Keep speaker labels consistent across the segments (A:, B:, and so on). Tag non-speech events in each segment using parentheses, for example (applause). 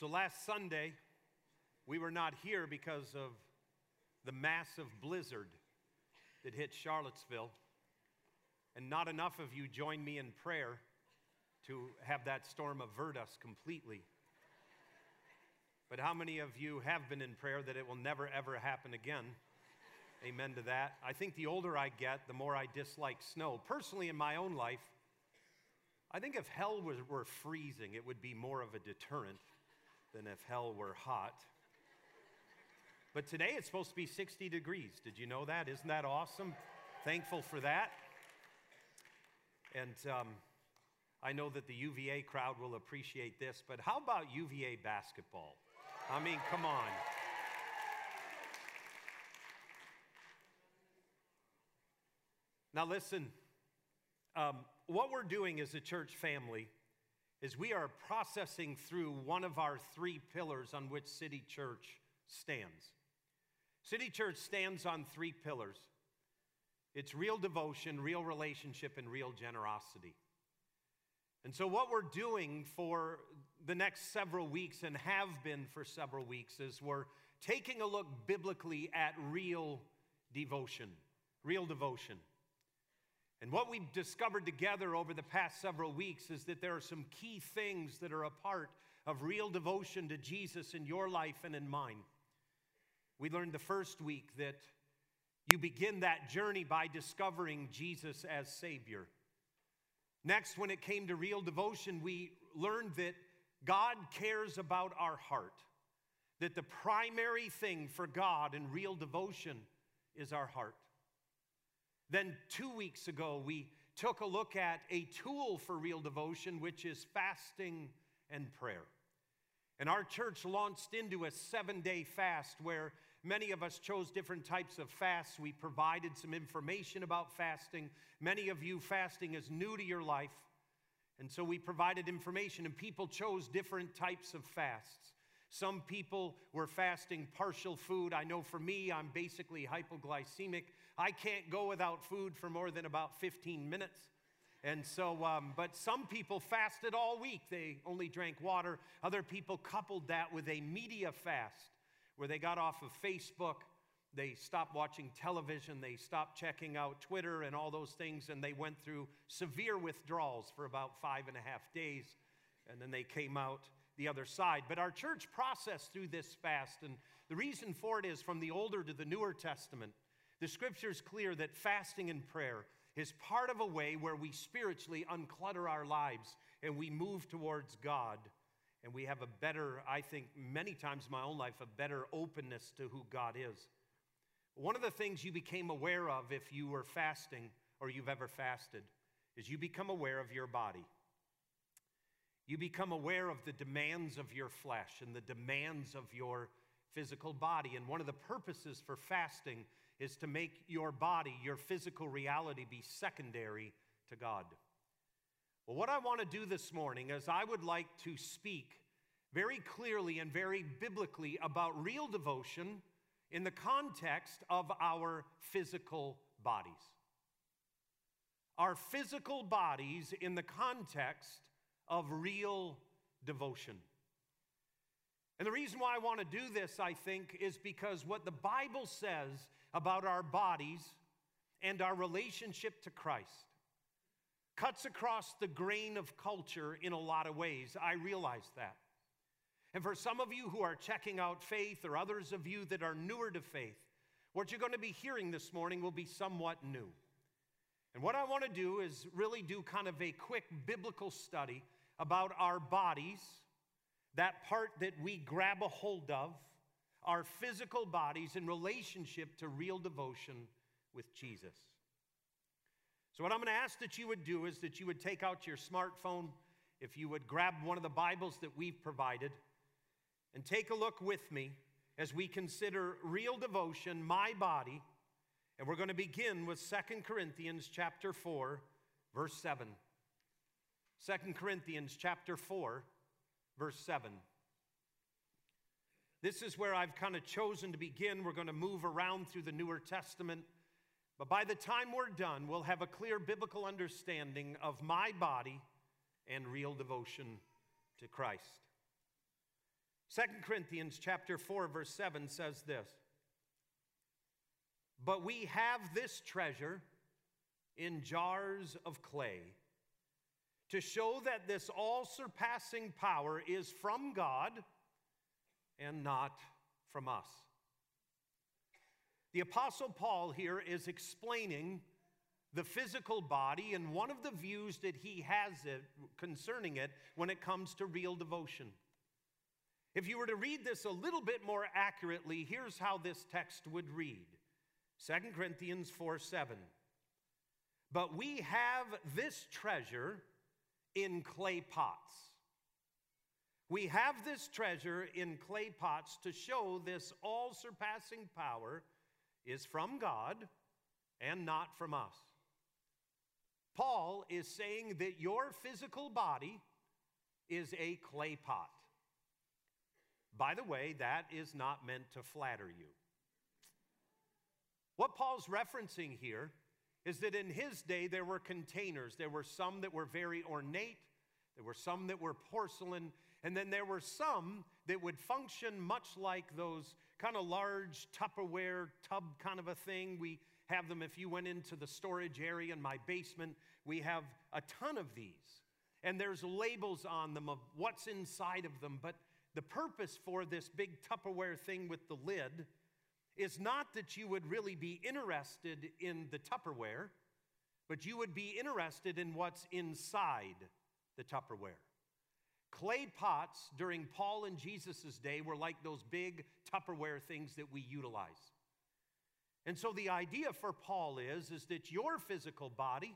A: So last Sunday, we were not here because of the massive blizzard that hit Charlottesville. And not enough of you joined me in prayer to have that storm avert us completely. But how many of you have been in prayer that it will never ever happen again? Amen to that. I think the older I get, the more I dislike snow. Personally, in my own life, I think if hell were freezing, it would be more of a deterrent than if hell were hot. But today it's supposed to be 60 degrees. Did you know that? Isn't that awesome? Thankful for that. And um, I know that the UVA crowd will appreciate this, but how about UVA basketball? I mean, come on. Now, listen, um, what we're doing as a church family is we are processing through one of our three pillars on which City Church stands. City Church stands on three pillars it's real devotion, real relationship, and real generosity. And so, what we're doing for the next several weeks and have been for several weeks is we're taking a look biblically at real devotion. Real devotion. And what we've discovered together over the past several weeks is that there are some key things that are a part of real devotion to Jesus in your life and in mine. We learned the first week that you begin that journey by discovering Jesus as Savior. Next, when it came to real devotion, we learned that God cares about our heart, that the primary thing for God in real devotion is our heart. Then, two weeks ago, we took a look at a tool for real devotion, which is fasting and prayer. And our church launched into a seven day fast where many of us chose different types of fasts. We provided some information about fasting. Many of you, fasting is new to your life. And so we provided information, and people chose different types of fasts. Some people were fasting partial food. I know for me, I'm basically hypoglycemic. I can't go without food for more than about 15 minutes. And so, um, but some people fasted all week. They only drank water. Other people coupled that with a media fast where they got off of Facebook, they stopped watching television, they stopped checking out Twitter and all those things, and they went through severe withdrawals for about five and a half days. And then they came out the other side. But our church processed through this fast, and the reason for it is from the Older to the Newer Testament. The scripture is clear that fasting and prayer is part of a way where we spiritually unclutter our lives and we move towards God. And we have a better, I think, many times in my own life, a better openness to who God is. One of the things you became aware of if you were fasting or you've ever fasted is you become aware of your body. You become aware of the demands of your flesh and the demands of your physical body. And one of the purposes for fasting is to make your body, your physical reality, be secondary to God. Well, what I want to do this morning is I would like to speak very clearly and very biblically about real devotion in the context of our physical bodies. Our physical bodies in the context of real devotion. And the reason why I want to do this, I think, is because what the Bible says about our bodies and our relationship to Christ cuts across the grain of culture in a lot of ways. I realize that. And for some of you who are checking out faith, or others of you that are newer to faith, what you're going to be hearing this morning will be somewhat new. And what I want to do is really do kind of a quick biblical study about our bodies that part that we grab a hold of, our physical bodies in relationship to real devotion with Jesus. So, what I'm going to ask that you would do is that you would take out your smartphone, if you would grab one of the Bibles that we've provided, and take a look with me as we consider real devotion, my body. And we're going to begin with Second Corinthians chapter 4, verse 7. 2 Corinthians chapter 4, verse 7. This is where I've kind of chosen to begin. We're going to move around through the Newer Testament. But by the time we're done, we'll have a clear biblical understanding of my body and real devotion to Christ. 2 Corinthians chapter 4 verse 7 says this. But we have this treasure in jars of clay to show that this all surpassing power is from God and not from us. The Apostle Paul here is explaining the physical body and one of the views that he has it, concerning it when it comes to real devotion. If you were to read this a little bit more accurately, here's how this text would read 2 Corinthians 4 7. But we have this treasure in clay pots. We have this treasure in clay pots to show this all surpassing power is from God and not from us. Paul is saying that your physical body is a clay pot. By the way, that is not meant to flatter you. What Paul's referencing here is that in his day there were containers. There were some that were very ornate, there were some that were porcelain, and then there were some that would function much like those kind of large Tupperware tub kind of a thing. We have them if you went into the storage area in my basement. We have a ton of these. And there's labels on them of what's inside of them. But the purpose for this big Tupperware thing with the lid is not that you would really be interested in the Tupperware, but you would be interested in what's inside the Tupperware. Clay pots during Paul and Jesus' day were like those big Tupperware things that we utilize. And so the idea for Paul is, is that your physical body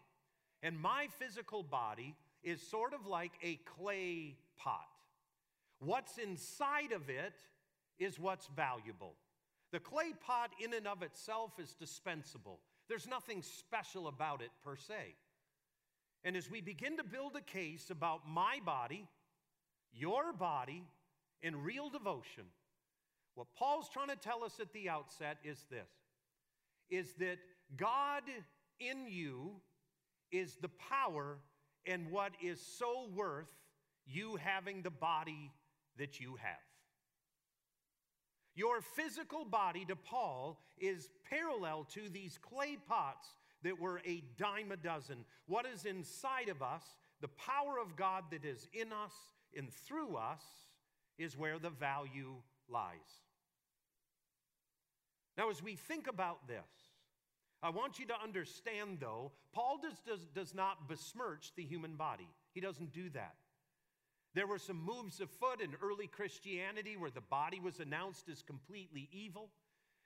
A: and my physical body is sort of like a clay pot. What's inside of it is what's valuable. The clay pot, in and of itself, is dispensable. There's nothing special about it per se. And as we begin to build a case about my body, your body, in real devotion, what Paul's trying to tell us at the outset is this is that God in you is the power and what is so worth you having the body that you have. Your physical body to Paul is parallel to these clay pots that were a dime a dozen. What is inside of us, the power of God that is in us and through us, is where the value lies. Now, as we think about this, I want you to understand, though, Paul does, does, does not besmirch the human body. He doesn't do that. There were some moves afoot in early Christianity where the body was announced as completely evil.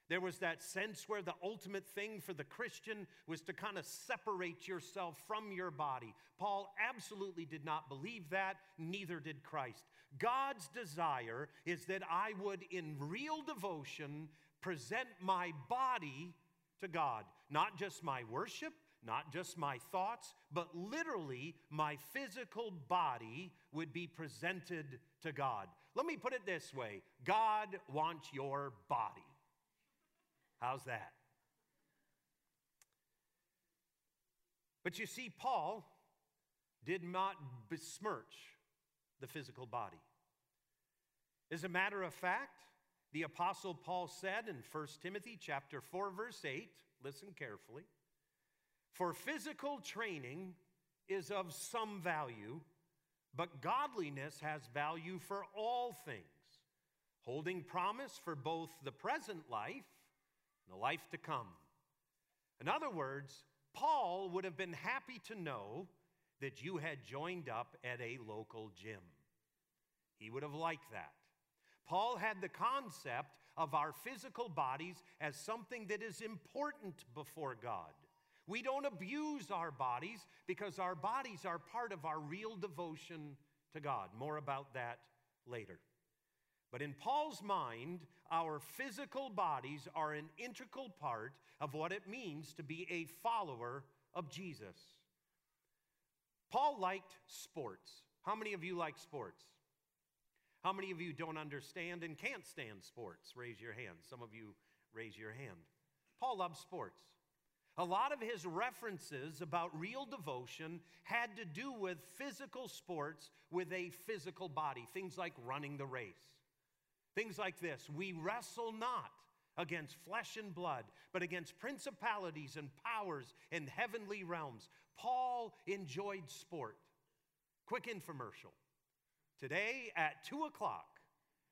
A: There was that sense where the ultimate thing for the Christian was to kind of separate yourself from your body. Paul absolutely did not believe that, neither did Christ. God's desire is that I would, in real devotion, present my body to God, not just my worship, not just my thoughts, but literally my physical body would be presented to God. Let me put it this way God wants your body. How's that? But you see, Paul did not besmirch the physical body. As a matter of fact, the apostle Paul said in 1 Timothy chapter 4 verse 8, listen carefully, for physical training is of some value, but godliness has value for all things, holding promise for both the present life and the life to come. In other words, Paul would have been happy to know that you had joined up at a local gym. He would have liked that. Paul had the concept of our physical bodies as something that is important before God. We don't abuse our bodies because our bodies are part of our real devotion to God. More about that later. But in Paul's mind, our physical bodies are an integral part of what it means to be a follower of Jesus. Paul liked sports. How many of you like sports? How many of you don't understand and can't stand sports? Raise your hand. Some of you raise your hand. Paul loves sports. A lot of his references about real devotion had to do with physical sports with a physical body, things like running the race. Things like this We wrestle not against flesh and blood, but against principalities and powers in heavenly realms. Paul enjoyed sport. Quick infomercial. Today at 2 o'clock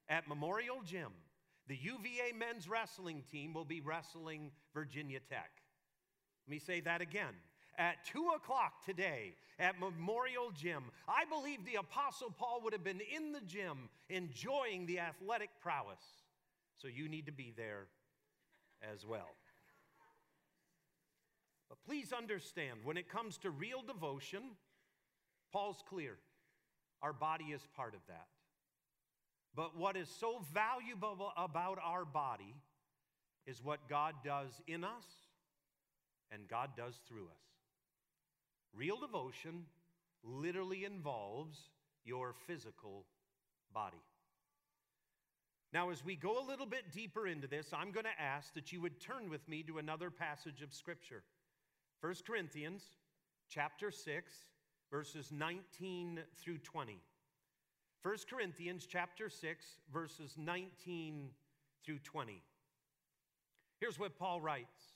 A: at Memorial Gym, the UVA men's wrestling team will be wrestling Virginia Tech. Let me say that again. At 2 o'clock today at Memorial Gym, I believe the Apostle Paul would have been in the gym enjoying the athletic prowess. So you need to be there as well. But please understand when it comes to real devotion, Paul's clear. Our body is part of that. But what is so valuable about our body is what God does in us and God does through us. Real devotion literally involves your physical body. Now, as we go a little bit deeper into this, I'm going to ask that you would turn with me to another passage of Scripture. 1 Corinthians chapter 6, verses 19 through 20. 1 Corinthians chapter 6, verses 19 through 20. Here's what Paul writes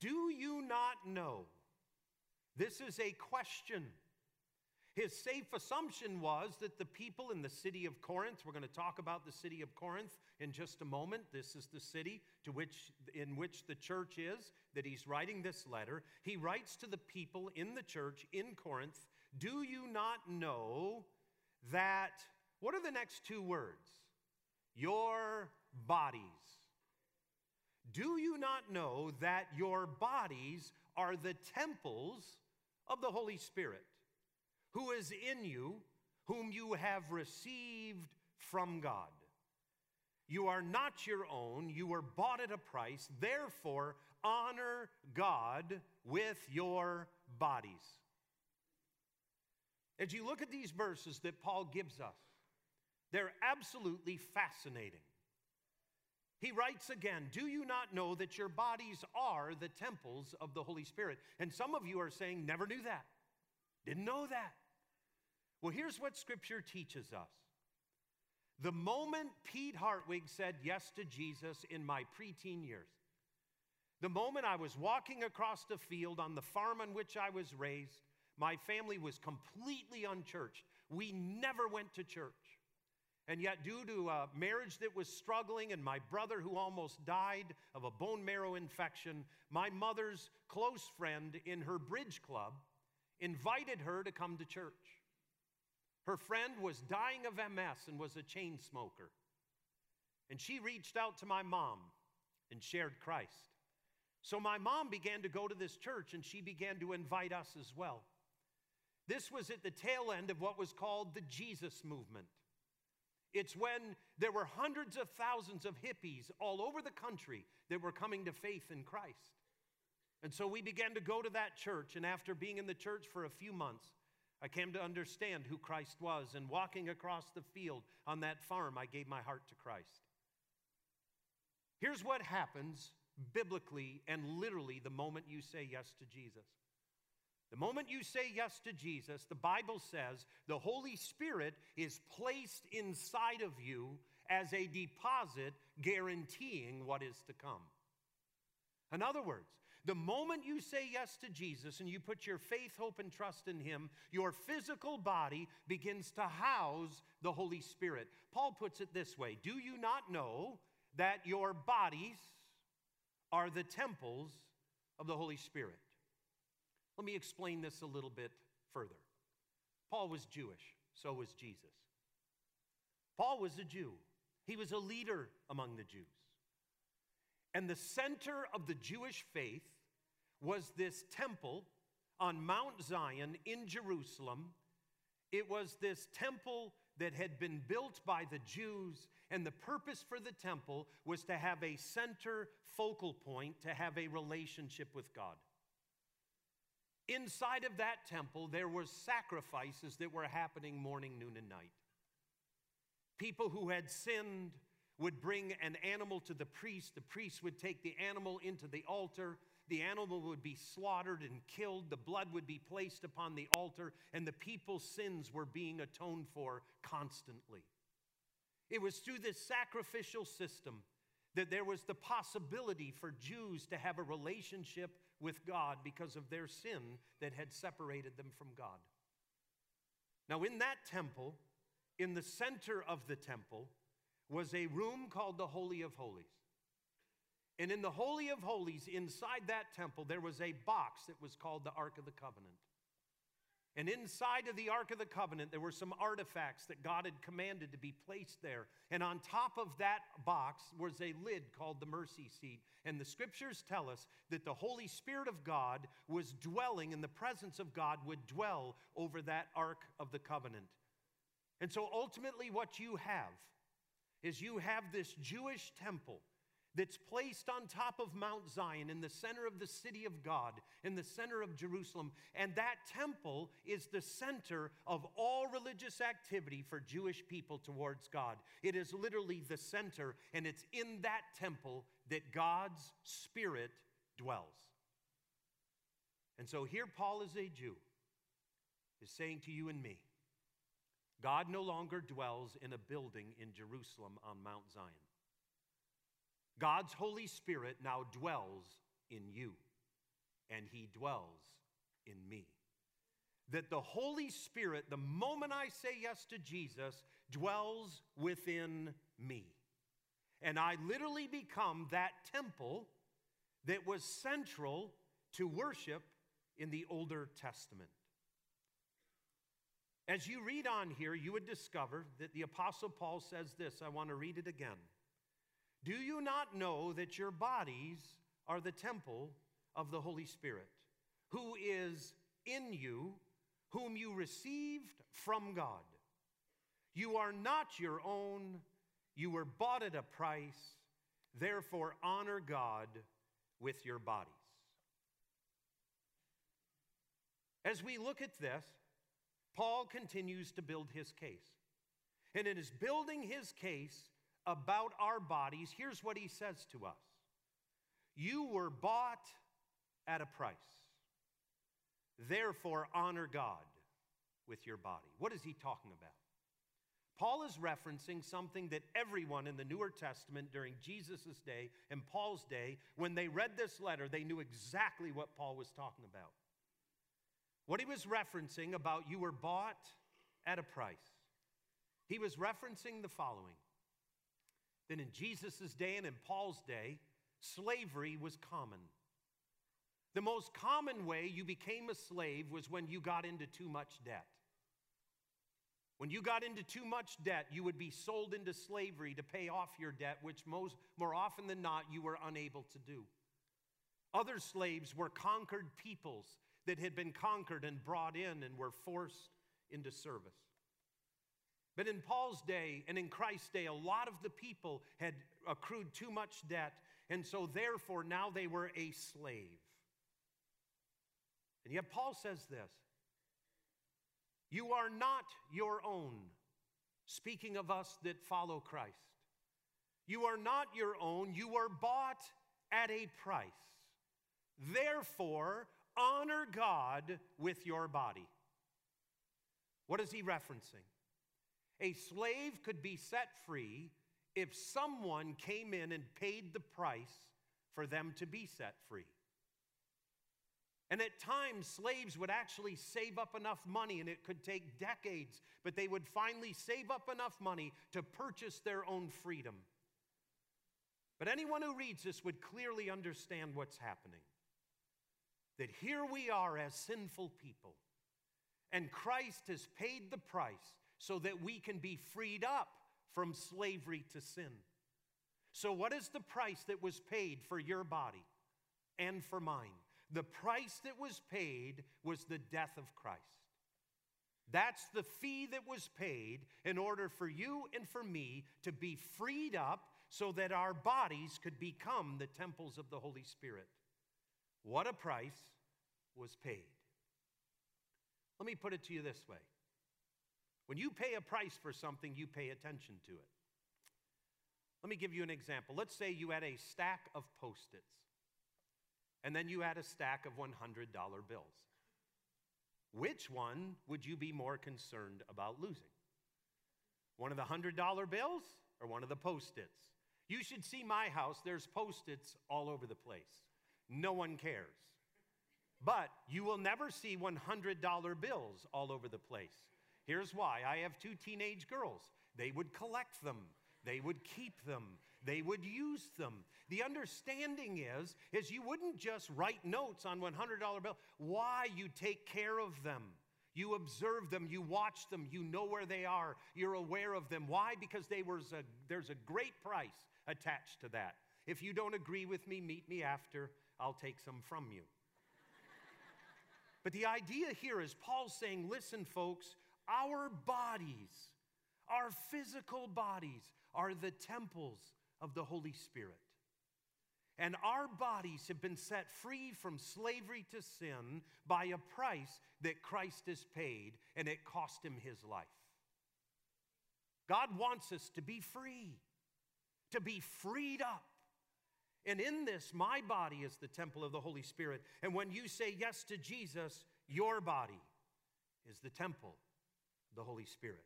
A: Do you not know? This is a question. His safe assumption was that the people in the city of Corinth, we're going to talk about the city of Corinth in just a moment. This is the city to which, in which the church is that he's writing this letter. He writes to the people in the church in Corinth Do you not know that, what are the next two words? Your bodies. Do you not know that your bodies are the temples of the Holy Spirit? who is in you, whom you have received from God. You are not your own, you were bought at a price. Therefore, honor God with your bodies. As you look at these verses that Paul gives us, they're absolutely fascinating. He writes again, Do you not know that your bodies are the temples of the Holy Spirit? And some of you are saying, Never knew that. Didn't know that. Well, here's what Scripture teaches us. The moment Pete Hartwig said yes to Jesus in my preteen years, the moment I was walking across the field on the farm on which I was raised, my family was completely unchurched. We never went to church. And yet, due to a marriage that was struggling and my brother who almost died of a bone marrow infection, my mother's close friend in her bridge club invited her to come to church. Her friend was dying of MS and was a chain smoker. And she reached out to my mom and shared Christ. So my mom began to go to this church and she began to invite us as well. This was at the tail end of what was called the Jesus movement. It's when there were hundreds of thousands of hippies all over the country that were coming to faith in Christ. And so we began to go to that church, and after being in the church for a few months, I came to understand who Christ was, and walking across the field on that farm, I gave my heart to Christ. Here's what happens biblically and literally the moment you say yes to Jesus. The moment you say yes to Jesus, the Bible says the Holy Spirit is placed inside of you as a deposit guaranteeing what is to come. In other words, the moment you say yes to Jesus and you put your faith, hope, and trust in Him, your physical body begins to house the Holy Spirit. Paul puts it this way Do you not know that your bodies are the temples of the Holy Spirit? Let me explain this a little bit further. Paul was Jewish, so was Jesus. Paul was a Jew, he was a leader among the Jews. And the center of the Jewish faith was this temple on Mount Zion in Jerusalem. It was this temple that had been built by the Jews, and the purpose for the temple was to have a center focal point, to have a relationship with God. Inside of that temple, there were sacrifices that were happening morning, noon, and night. People who had sinned would bring an animal to the priest. The priest would take the animal into the altar. The animal would be slaughtered and killed. The blood would be placed upon the altar, and the people's sins were being atoned for constantly. It was through this sacrificial system that there was the possibility for Jews to have a relationship with God because of their sin that had separated them from God. Now, in that temple, in the center of the temple, was a room called the Holy of Holies. And in the Holy of Holies, inside that temple, there was a box that was called the Ark of the Covenant. And inside of the Ark of the Covenant, there were some artifacts that God had commanded to be placed there. And on top of that box was a lid called the mercy seat. And the scriptures tell us that the Holy Spirit of God was dwelling, and the presence of God would dwell over that Ark of the Covenant. And so ultimately, what you have is you have this Jewish temple that's placed on top of Mount Zion in the center of the city of God, in the center of Jerusalem. And that temple is the center of all religious activity for Jewish people towards God. It is literally the center, and it's in that temple that God's Spirit dwells. And so here, Paul, as a Jew, is saying to you and me God no longer dwells in a building in Jerusalem on Mount Zion. God's Holy Spirit now dwells in you, and He dwells in me. That the Holy Spirit, the moment I say yes to Jesus, dwells within me. And I literally become that temple that was central to worship in the Older Testament. As you read on here, you would discover that the Apostle Paul says this. I want to read it again. Do you not know that your bodies are the temple of the Holy Spirit, who is in you, whom you received from God? You are not your own, you were bought at a price. Therefore, honor God with your bodies. As we look at this, Paul continues to build his case. And in his building his case, about our bodies, here's what he says to us You were bought at a price. Therefore, honor God with your body. What is he talking about? Paul is referencing something that everyone in the Newer Testament during Jesus' day and Paul's day, when they read this letter, they knew exactly what Paul was talking about. What he was referencing about you were bought at a price, he was referencing the following then in Jesus' day and in Paul's day, slavery was common. The most common way you became a slave was when you got into too much debt. When you got into too much debt, you would be sold into slavery to pay off your debt, which most, more often than not you were unable to do. Other slaves were conquered peoples that had been conquered and brought in and were forced into service. But in Paul's day and in Christ's day, a lot of the people had accrued too much debt, and so therefore now they were a slave. And yet Paul says this You are not your own, speaking of us that follow Christ. You are not your own, you were bought at a price. Therefore, honor God with your body. What is he referencing? A slave could be set free if someone came in and paid the price for them to be set free. And at times, slaves would actually save up enough money, and it could take decades, but they would finally save up enough money to purchase their own freedom. But anyone who reads this would clearly understand what's happening. That here we are as sinful people, and Christ has paid the price so that we can be freed up from slavery to sin. So, what is the price that was paid for your body and for mine? The price that was paid was the death of Christ. That's the fee that was paid in order for you and for me to be freed up so that our bodies could become the temples of the Holy Spirit. What a price was paid. Let me put it to you this way when you pay a price for something, you pay attention to it. Let me give you an example. Let's say you had a stack of post its, and then you had a stack of $100 bills. Which one would you be more concerned about losing? One of the $100 bills or one of the post its? You should see my house. There's post its all over the place. No one cares. But you will never see $100 bills all over the place. Here's why I have two teenage girls. They would collect them, they would keep them, they would use them. The understanding is is you wouldn't just write notes on $100 bill. Why you take care of them. You observe them, you watch them, you know where they are, you're aware of them. Why? Because they there's a great price attached to that. If you don't agree with me, meet me after, I'll take some from you. (laughs) but the idea here is Paul's saying, listen, folks, our bodies, our physical bodies, are the temples of the Holy Spirit. And our bodies have been set free from slavery to sin by a price that Christ has paid, and it cost him his life. God wants us to be free, to be freed up. And in this, my body is the temple of the Holy Spirit. And when you say yes to Jesus, your body is the temple the Holy Spirit.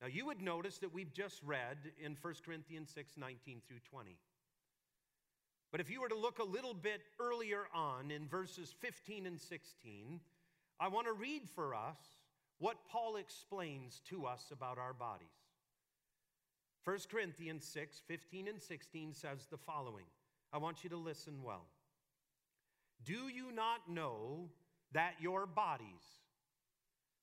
A: Now, you would notice that we've just read in 1 Corinthians 6 19 through 20. But if you were to look a little bit earlier on in verses 15 and 16, I want to read for us what Paul explains to us about our bodies. 1 Corinthians 6 15 and 16 says the following. I want you to listen well. Do you not know that your bodies,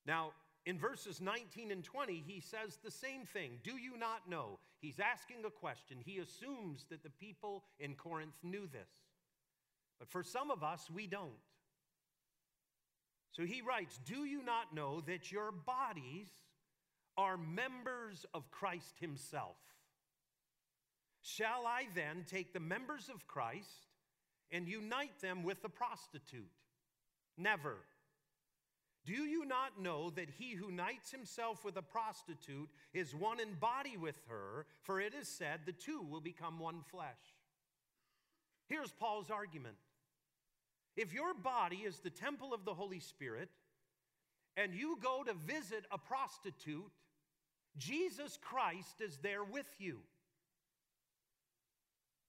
A: now in verses 19 and 20, he says the same thing. Do you not know? He's asking a question. He assumes that the people in Corinth knew this. But for some of us, we don't. So he writes Do you not know that your bodies are members of Christ himself? Shall I then take the members of Christ and unite them with the prostitute? Never. Do you not know that he who unites himself with a prostitute is one in body with her? For it is said, the two will become one flesh. Here's Paul's argument if your body is the temple of the Holy Spirit, and you go to visit a prostitute, Jesus Christ is there with you.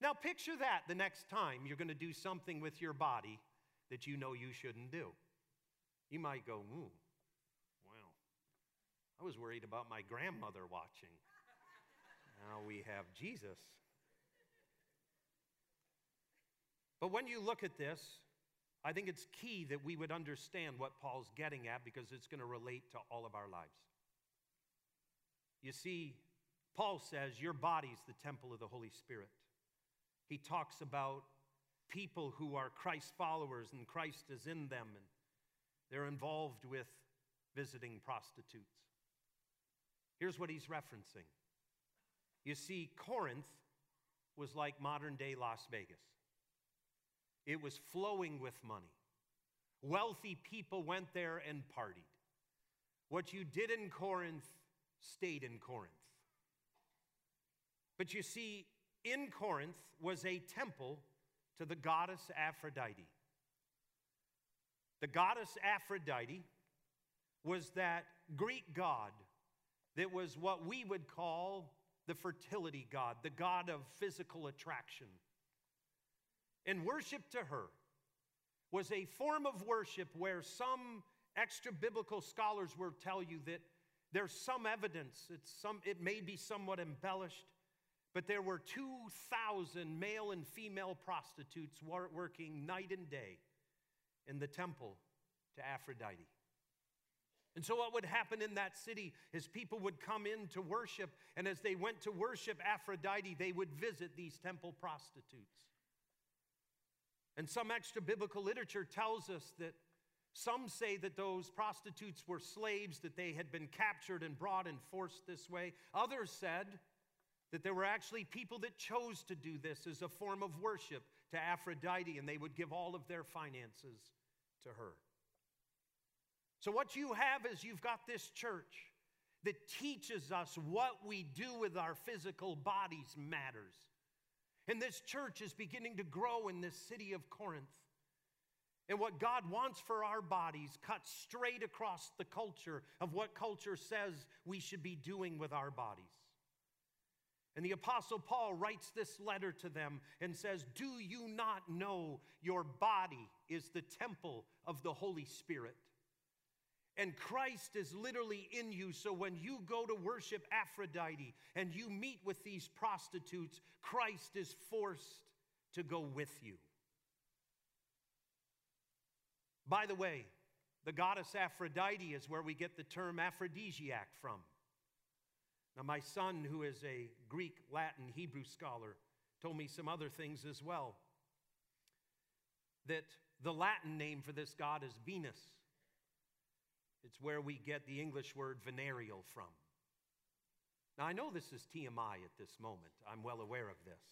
A: Now, picture that the next time you're going to do something with your body that you know you shouldn't do. You might go, ooh, well, I was worried about my grandmother watching. Now we have Jesus. But when you look at this, I think it's key that we would understand what Paul's getting at because it's going to relate to all of our lives. You see, Paul says your body's the temple of the Holy Spirit. He talks about people who are Christ followers and Christ is in them and they're involved with visiting prostitutes. Here's what he's referencing. You see, Corinth was like modern day Las Vegas, it was flowing with money. Wealthy people went there and partied. What you did in Corinth stayed in Corinth. But you see, in Corinth was a temple to the goddess Aphrodite. The goddess Aphrodite was that Greek god that was what we would call the fertility god, the god of physical attraction. And worship to her was a form of worship where some extra biblical scholars will tell you that there's some evidence, it's some, it may be somewhat embellished, but there were 2,000 male and female prostitutes working night and day in the temple to Aphrodite. And so, what would happen in that city is people would come in to worship, and as they went to worship Aphrodite, they would visit these temple prostitutes. And some extra biblical literature tells us that some say that those prostitutes were slaves, that they had been captured and brought and forced this way. Others said that there were actually people that chose to do this as a form of worship to Aphrodite, and they would give all of their finances to her. So, what you have is you've got this church that teaches us what we do with our physical bodies matters. And this church is beginning to grow in this city of Corinth. And what God wants for our bodies cuts straight across the culture of what culture says we should be doing with our bodies. And the Apostle Paul writes this letter to them and says, Do you not know your body is the temple of the Holy Spirit? And Christ is literally in you. So when you go to worship Aphrodite and you meet with these prostitutes, Christ is forced to go with you. By the way, the goddess Aphrodite is where we get the term aphrodisiac from. Now, my son, who is a Greek, Latin, Hebrew scholar, told me some other things as well. That the Latin name for this god is Venus. It's where we get the English word venereal from. Now, I know this is TMI at this moment. I'm well aware of this.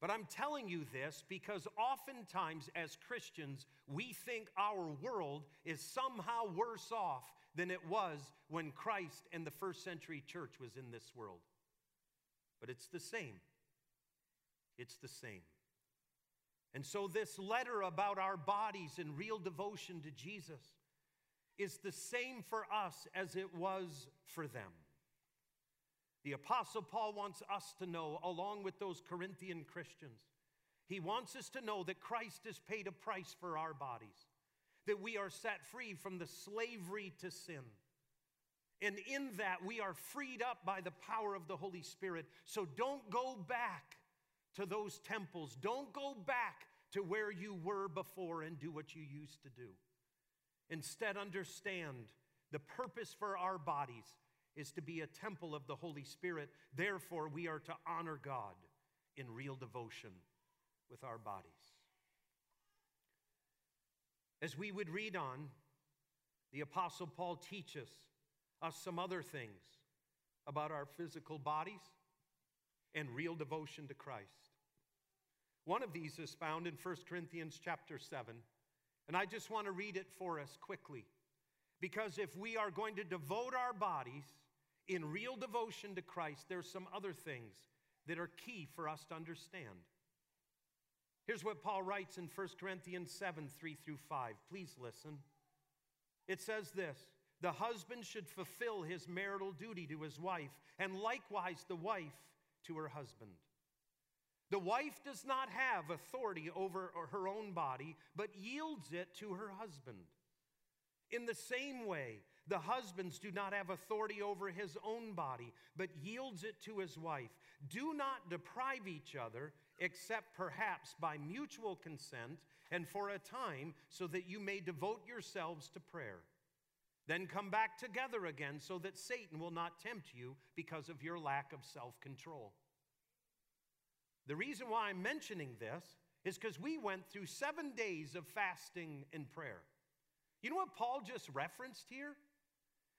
A: But I'm telling you this because oftentimes as Christians, we think our world is somehow worse off than it was when Christ and the first century church was in this world. But it's the same. It's the same. And so, this letter about our bodies and real devotion to Jesus is the same for us as it was for them. The Apostle Paul wants us to know, along with those Corinthian Christians, he wants us to know that Christ has paid a price for our bodies, that we are set free from the slavery to sin. And in that, we are freed up by the power of the Holy Spirit. So don't go back to those temples. Don't go back to where you were before and do what you used to do. Instead, understand the purpose for our bodies is to be a temple of the Holy Spirit. Therefore, we are to honor God in real devotion with our bodies. As we would read on, the Apostle Paul teaches us some other things about our physical bodies and real devotion to Christ. One of these is found in 1 Corinthians chapter 7, and I just want to read it for us quickly. Because if we are going to devote our bodies in real devotion to Christ, there's some other things that are key for us to understand. Here's what Paul writes in 1 Corinthians 7 3 through 5. Please listen. It says this The husband should fulfill his marital duty to his wife, and likewise the wife to her husband. The wife does not have authority over her own body, but yields it to her husband. In the same way, the husbands do not have authority over his own body, but yields it to his wife. Do not deprive each other, except perhaps by mutual consent and for a time, so that you may devote yourselves to prayer. Then come back together again, so that Satan will not tempt you because of your lack of self control. The reason why I'm mentioning this is because we went through seven days of fasting and prayer. You know what Paul just referenced here?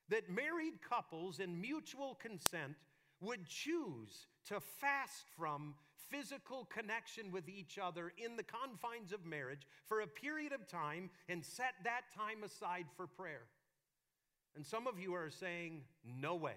A: that married couples in mutual consent would choose to fast from physical connection with each other in the confines of marriage for a period of time and set that time aside for prayer. And some of you are saying, no way.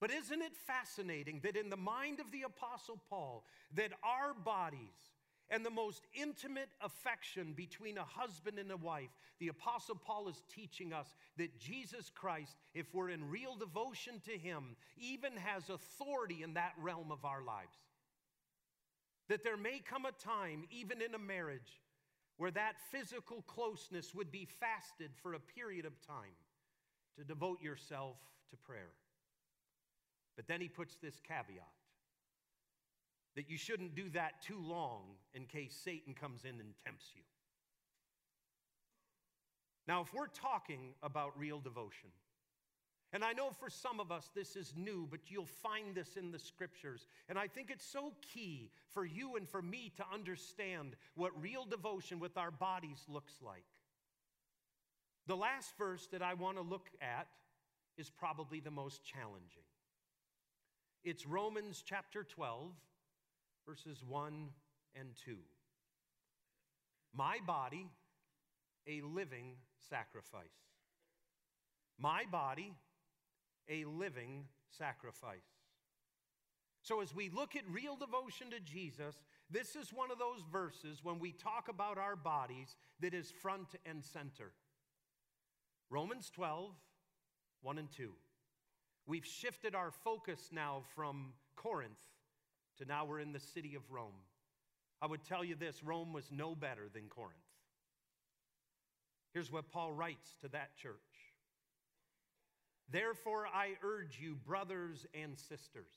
A: But isn't it fascinating that in the mind of the Apostle Paul, that our bodies and the most intimate affection between a husband and a wife, the Apostle Paul is teaching us that Jesus Christ, if we're in real devotion to Him, even has authority in that realm of our lives. That there may come a time, even in a marriage, where that physical closeness would be fasted for a period of time to devote yourself to prayer. But then he puts this caveat that you shouldn't do that too long in case Satan comes in and tempts you. Now, if we're talking about real devotion, and I know for some of us this is new, but you'll find this in the scriptures. And I think it's so key for you and for me to understand what real devotion with our bodies looks like. The last verse that I want to look at is probably the most challenging. It's Romans chapter 12, verses 1 and 2. My body, a living sacrifice. My body, a living sacrifice. So, as we look at real devotion to Jesus, this is one of those verses when we talk about our bodies that is front and center. Romans 12, 1 and 2. We've shifted our focus now from Corinth to now we're in the city of Rome. I would tell you this Rome was no better than Corinth. Here's what Paul writes to that church Therefore, I urge you, brothers and sisters,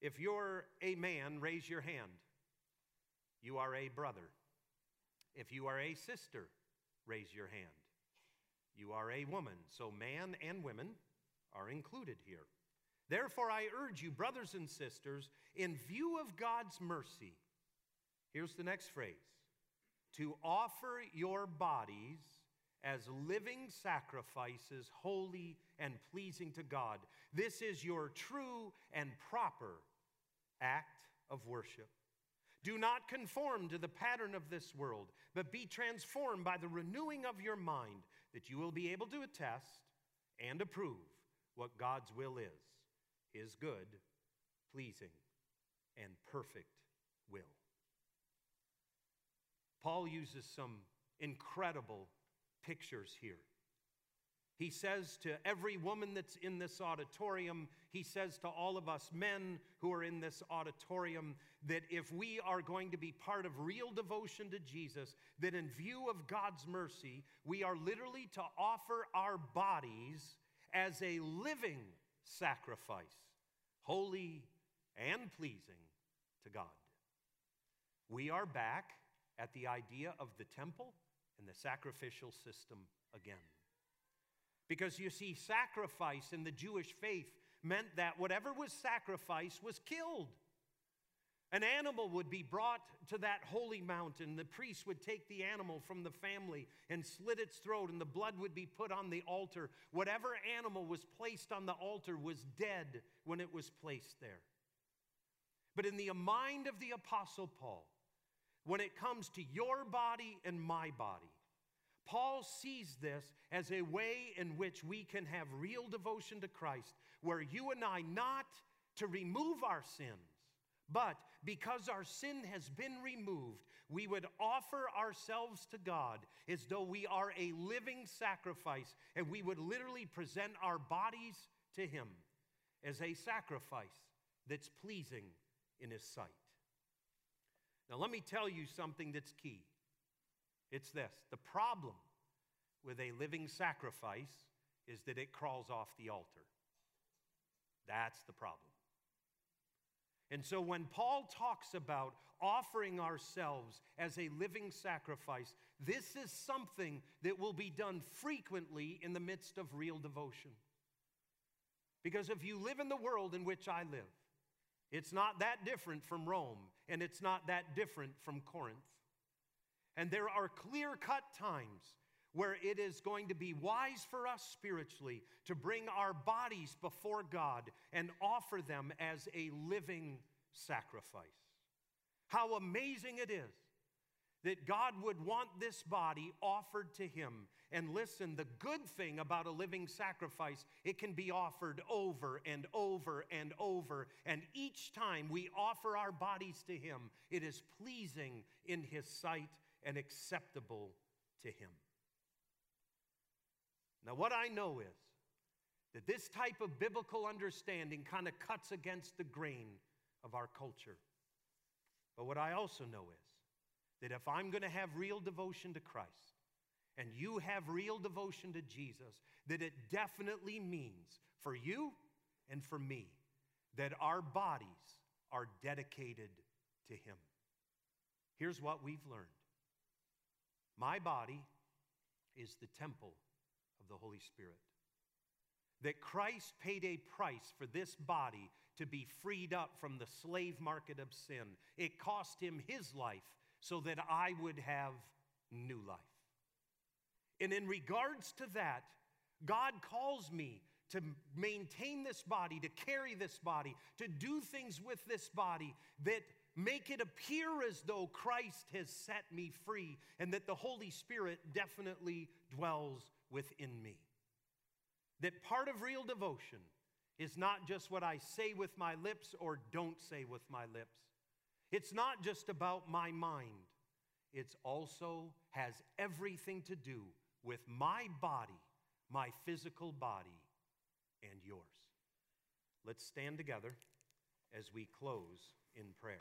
A: if you're a man, raise your hand. You are a brother. If you are a sister, raise your hand. You are a woman. So, man and women are included here. Therefore, I urge you, brothers and sisters, in view of God's mercy, here's the next phrase to offer your bodies as living sacrifices, holy and pleasing to God. This is your true and proper act of worship. Do not conform to the pattern of this world, but be transformed by the renewing of your mind, that you will be able to attest and approve what God's will is, his good, pleasing, and perfect will. Paul uses some incredible pictures here. He says to every woman that's in this auditorium, he says to all of us men who are in this auditorium, that if we are going to be part of real devotion to Jesus, that in view of God's mercy, we are literally to offer our bodies as a living sacrifice, holy and pleasing to God. We are back at the idea of the temple and the sacrificial system again. Because you see, sacrifice in the Jewish faith meant that whatever was sacrificed was killed. An animal would be brought to that holy mountain. The priest would take the animal from the family and slit its throat, and the blood would be put on the altar. Whatever animal was placed on the altar was dead when it was placed there. But in the mind of the Apostle Paul, when it comes to your body and my body, Paul sees this as a way in which we can have real devotion to Christ, where you and I, not to remove our sins, but because our sin has been removed, we would offer ourselves to God as though we are a living sacrifice, and we would literally present our bodies to Him as a sacrifice that's pleasing in His sight. Now, let me tell you something that's key. It's this the problem with a living sacrifice is that it crawls off the altar. That's the problem. And so when Paul talks about offering ourselves as a living sacrifice, this is something that will be done frequently in the midst of real devotion. Because if you live in the world in which I live, it's not that different from Rome, and it's not that different from Corinth. And there are clear cut times where it is going to be wise for us spiritually to bring our bodies before God and offer them as a living sacrifice. How amazing it is that God would want this body offered to Him. And listen, the good thing about a living sacrifice, it can be offered over and over and over. And each time we offer our bodies to Him, it is pleasing in His sight and acceptable to Him. Now, what I know is that this type of biblical understanding kind of cuts against the grain of our culture. But what I also know is that if I'm going to have real devotion to Christ, and you have real devotion to Jesus, that it definitely means for you and for me that our bodies are dedicated to Him. Here's what we've learned my body is the temple the Holy Spirit. That Christ paid a price for this body to be freed up from the slave market of sin. It cost him his life so that I would have new life. And in regards to that, God calls me to maintain this body, to carry this body, to do things with this body that make it appear as though Christ has set me free and that the Holy Spirit definitely dwells within me. That part of real devotion is not just what I say with my lips or don't say with my lips. It's not just about my mind. It's also has everything to do with my body, my physical body, and yours. Let's stand together as we close in prayer.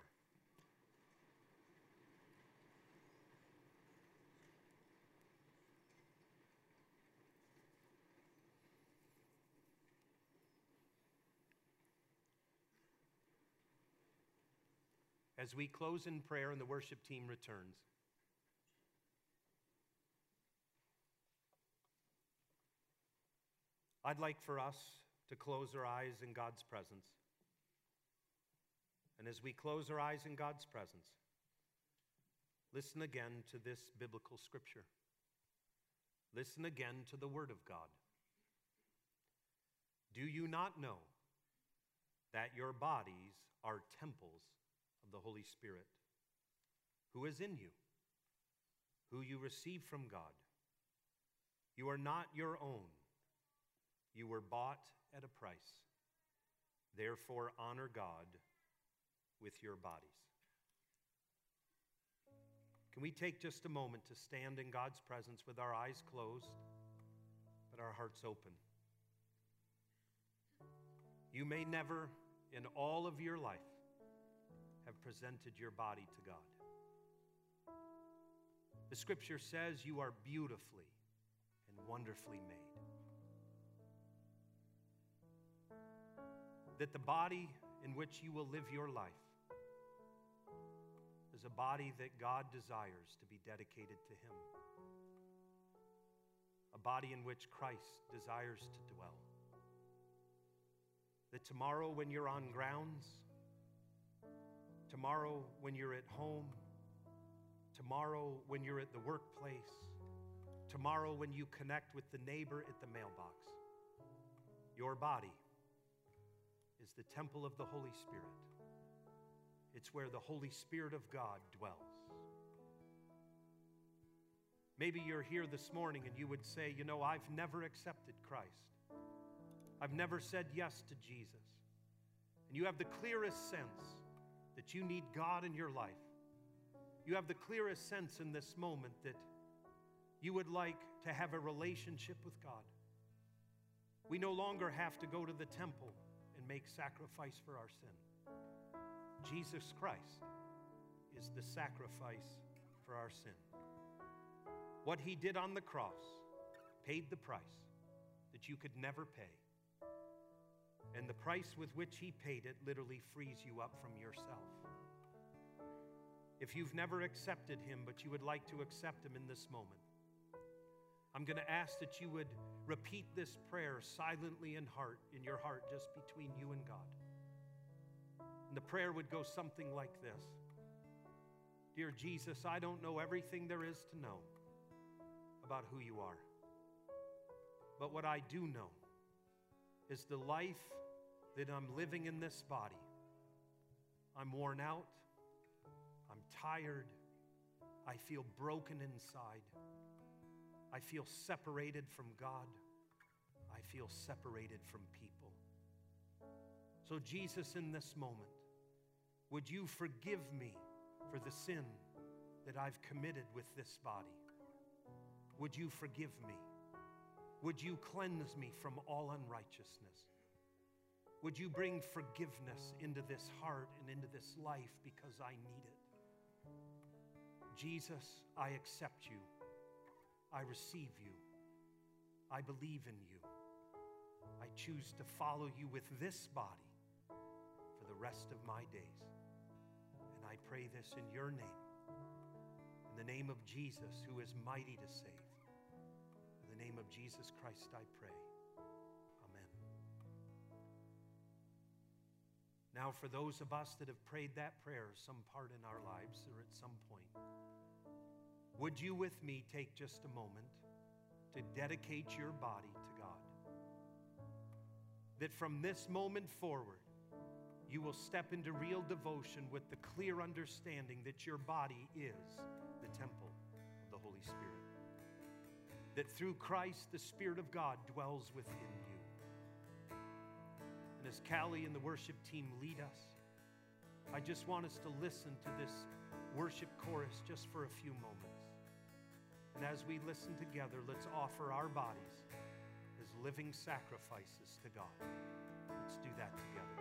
A: As we close in prayer and the worship team returns. I'd like for us to close our eyes in God's presence. And as we close our eyes in God's presence, listen again to this biblical scripture. Listen again to the Word of God. Do you not know that your bodies are temples of the Holy Spirit, who is in you, who you receive from God. You are not your own. You were bought at a price. Therefore, honor God with your bodies. Can we take just a moment to stand in God's presence with our eyes closed, but our hearts open? You may never, in all of your life, have presented your body to God. The scripture says you are beautifully and wonderfully made. That the body in which you will live your life is a body that God desires to be dedicated to Him, a body in which Christ desires to dwell. That tomorrow, when you're on grounds, tomorrow when you're at home, tomorrow when you're at the workplace, tomorrow when you connect with the neighbor at the mailbox. Your body is the temple of the Holy Spirit. It's where the Holy Spirit of God dwells. Maybe you're here this morning and you would say, You know, I've never accepted Christ. I've never said yes to Jesus. And you have the clearest sense that you need God in your life. You have the clearest sense in this moment that you would like to have a relationship with God. We no longer have to go to the temple and make sacrifice for our sin. Jesus Christ is the sacrifice for our sin. What he did on the cross paid the price that you could never pay. And the price with which he paid it literally frees you up from yourself. If you've never accepted him, but you would like to accept him in this moment, I'm going to ask that you would repeat this prayer silently in heart, in your heart, just between you and God. And the prayer would go something like this Dear Jesus, I don't know everything there is to know about who you are. But what I do know is the life that I'm living in this body. I'm worn out. I'm tired. I feel broken inside. I feel separated from God. I feel separated from people. So, Jesus, in this moment, would you forgive me for the sin that I've committed with this body? Would you forgive me? Would you cleanse me from all unrighteousness? Would you bring forgiveness into this heart and into this life because I need it? Jesus, I accept you. I receive you. I believe in you. I choose to follow you with this body for the rest of my days. And I pray this in your name, in the name of Jesus, who is mighty to save. In the name of Jesus Christ, I pray. Now, for those of us that have prayed that prayer some part in our lives or at some point, would you with me take just a moment to dedicate your body to God? That from this moment forward, you will step into real devotion with the clear understanding that your body is the temple of the Holy Spirit. That through Christ, the Spirit of God dwells within you And as Callie and the worship team lead us, I just want us to listen to this worship chorus just for a few moments. And as we listen together, let's offer our bodies as living sacrifices to God. Let's do that together.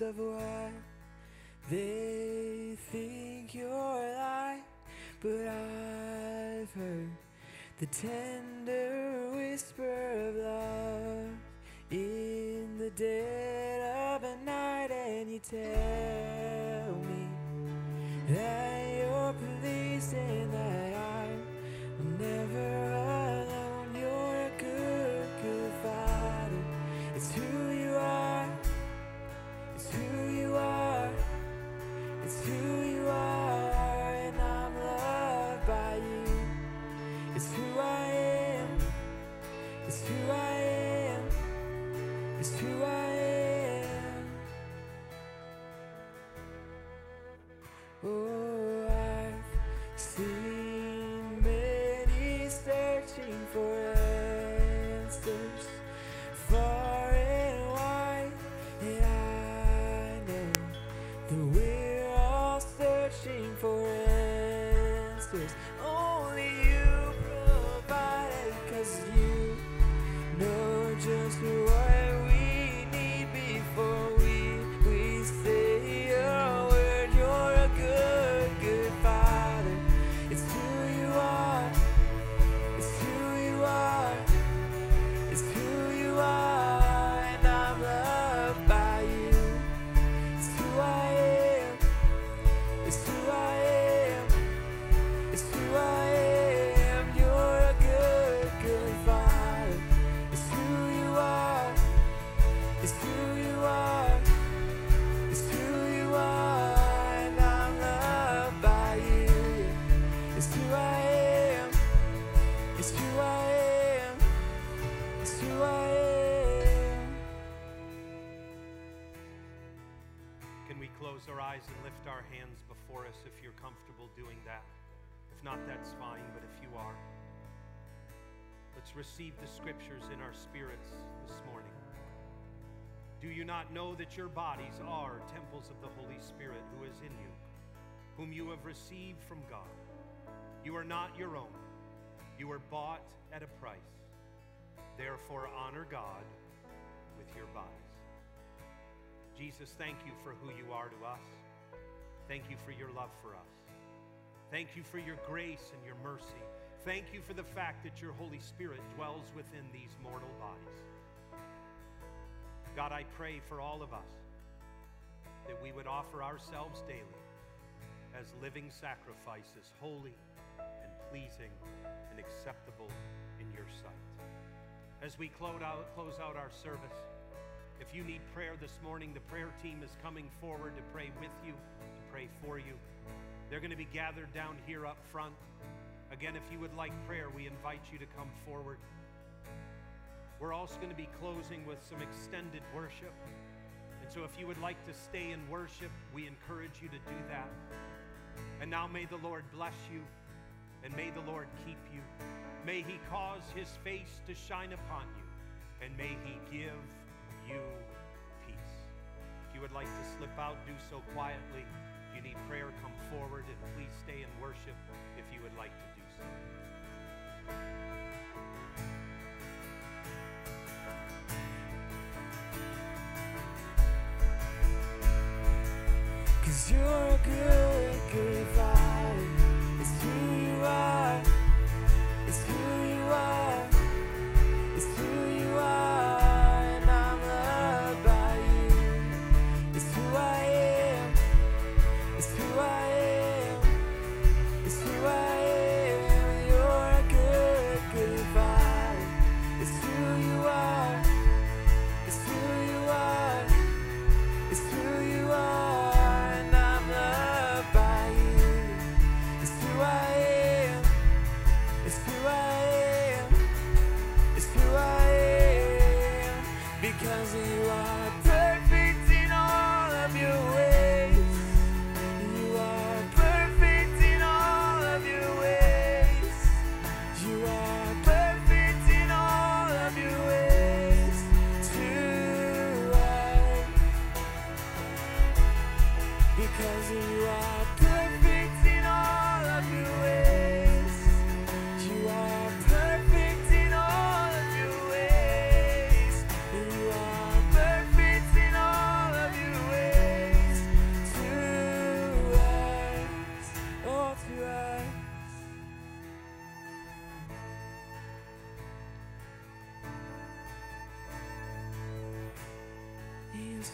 B: Of what they think you're like, but I've heard the tender whisper of love in the dead of a night, and you tell
A: spirits this morning. Do you not know that your bodies are temples of the Holy Spirit who is in you, whom you have received from God? You are not your own, you were bought at a price. Therefore, honor God with your bodies. Jesus, thank you for who you are to us. Thank you for your love for us. Thank you for your grace and your mercy. Thank you for the fact that your Holy Spirit dwells within these mortal bodies. God, I pray for all of us that we would offer ourselves daily as living sacrifices, holy and pleasing and acceptable in your sight. As we close out, close out our service, if you need prayer this morning, the prayer team is coming forward to pray with you, to pray for you. They're going to be gathered down here up front. Again, if you would like prayer, we invite you to come forward. We're also going to be closing with some extended worship. And so, if you would like to stay in worship, we encourage you to do that. And now, may the Lord bless you, and may the Lord keep you. May He cause His face to shine upon you, and may He give you peace. If you would like to slip out, do so quietly. Need prayer, come forward and please stay in worship if you would like to do so.
B: Cause you're good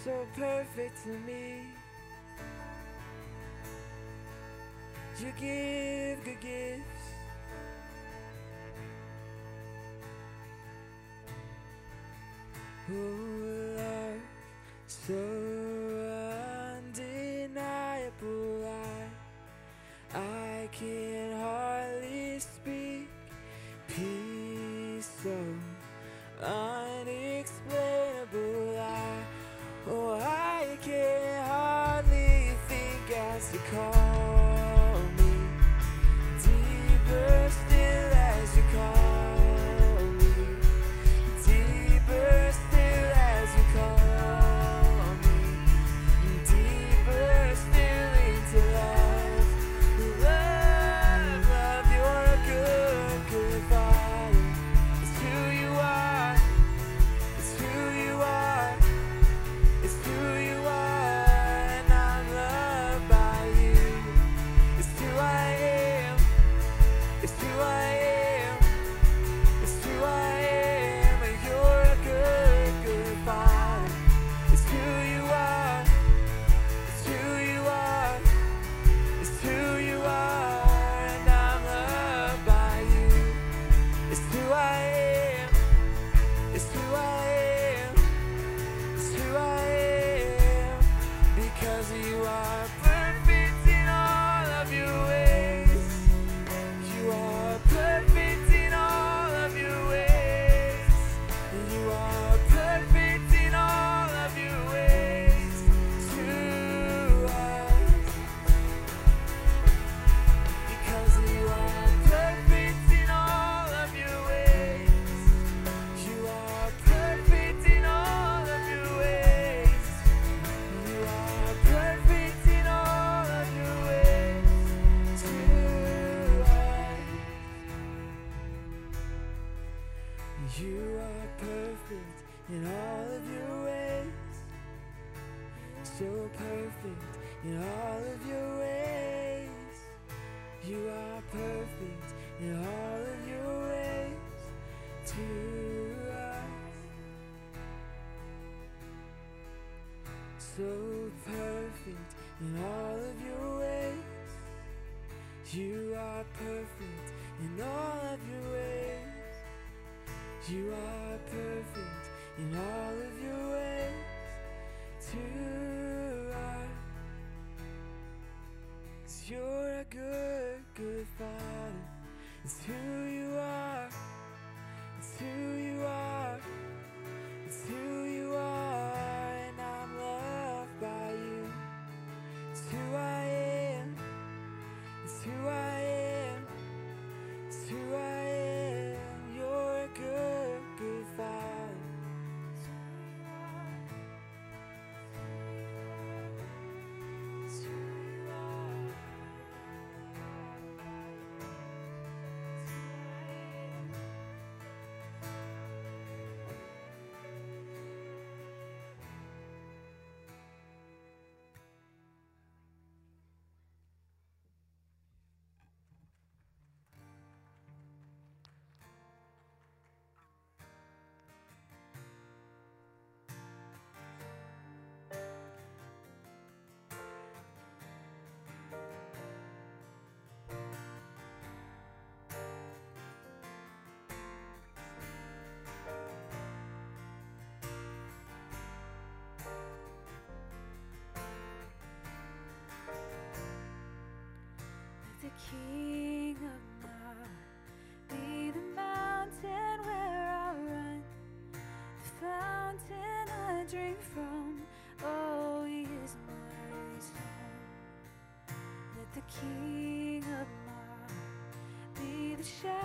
B: so perfect to me. You give good gifts. Oh, love, so.
C: King of God. Be the mountain where I run, the fountain I drink from. Oh, He is my wisdom. Let the King of God be the shepherd.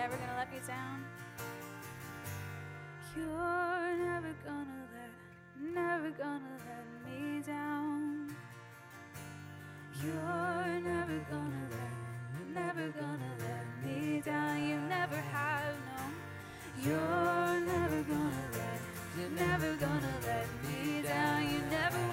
C: never gonna let me down.
D: You're never gonna let,
C: never gonna let me down. You're never gonna let, never gonna let me down. You never have, no. You're never gonna let, you're never gonna let me down. You never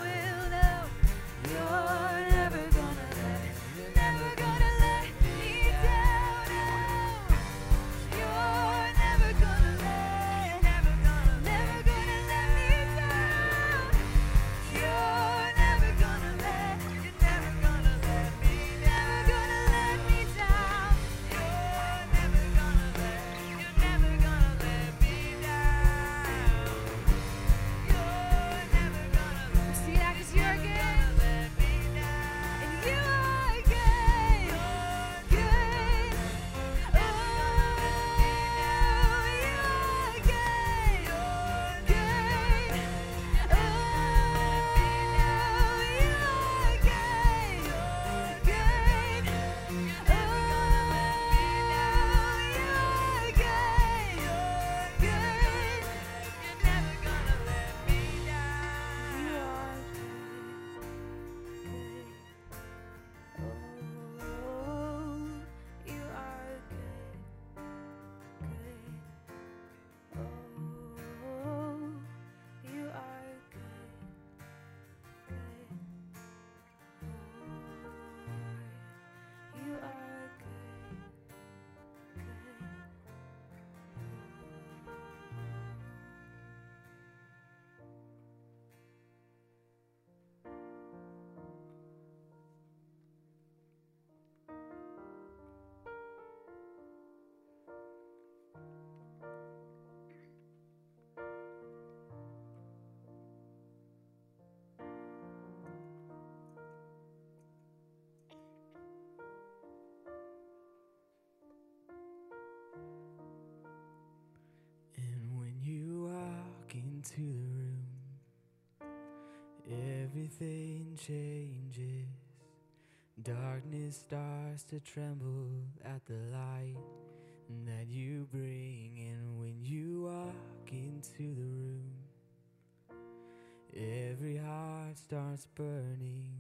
B: everything changes. Darkness starts to tremble at the light that you bring in when you walk into the room. Every heart starts burning,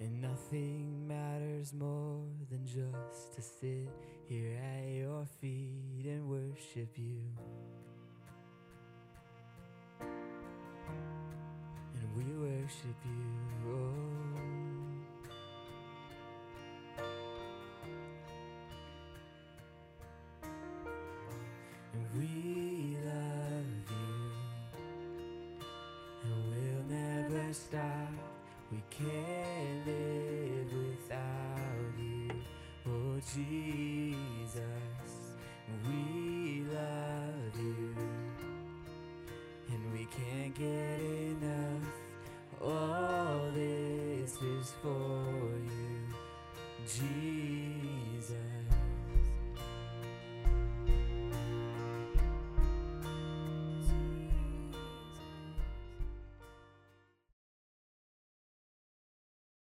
B: and nothing matters more than just to sit here at your feet and worship you. Worship you. Oh. And we love you, and we'll never stop. We can't live without you, oh Jesus. We love you, and we can't get.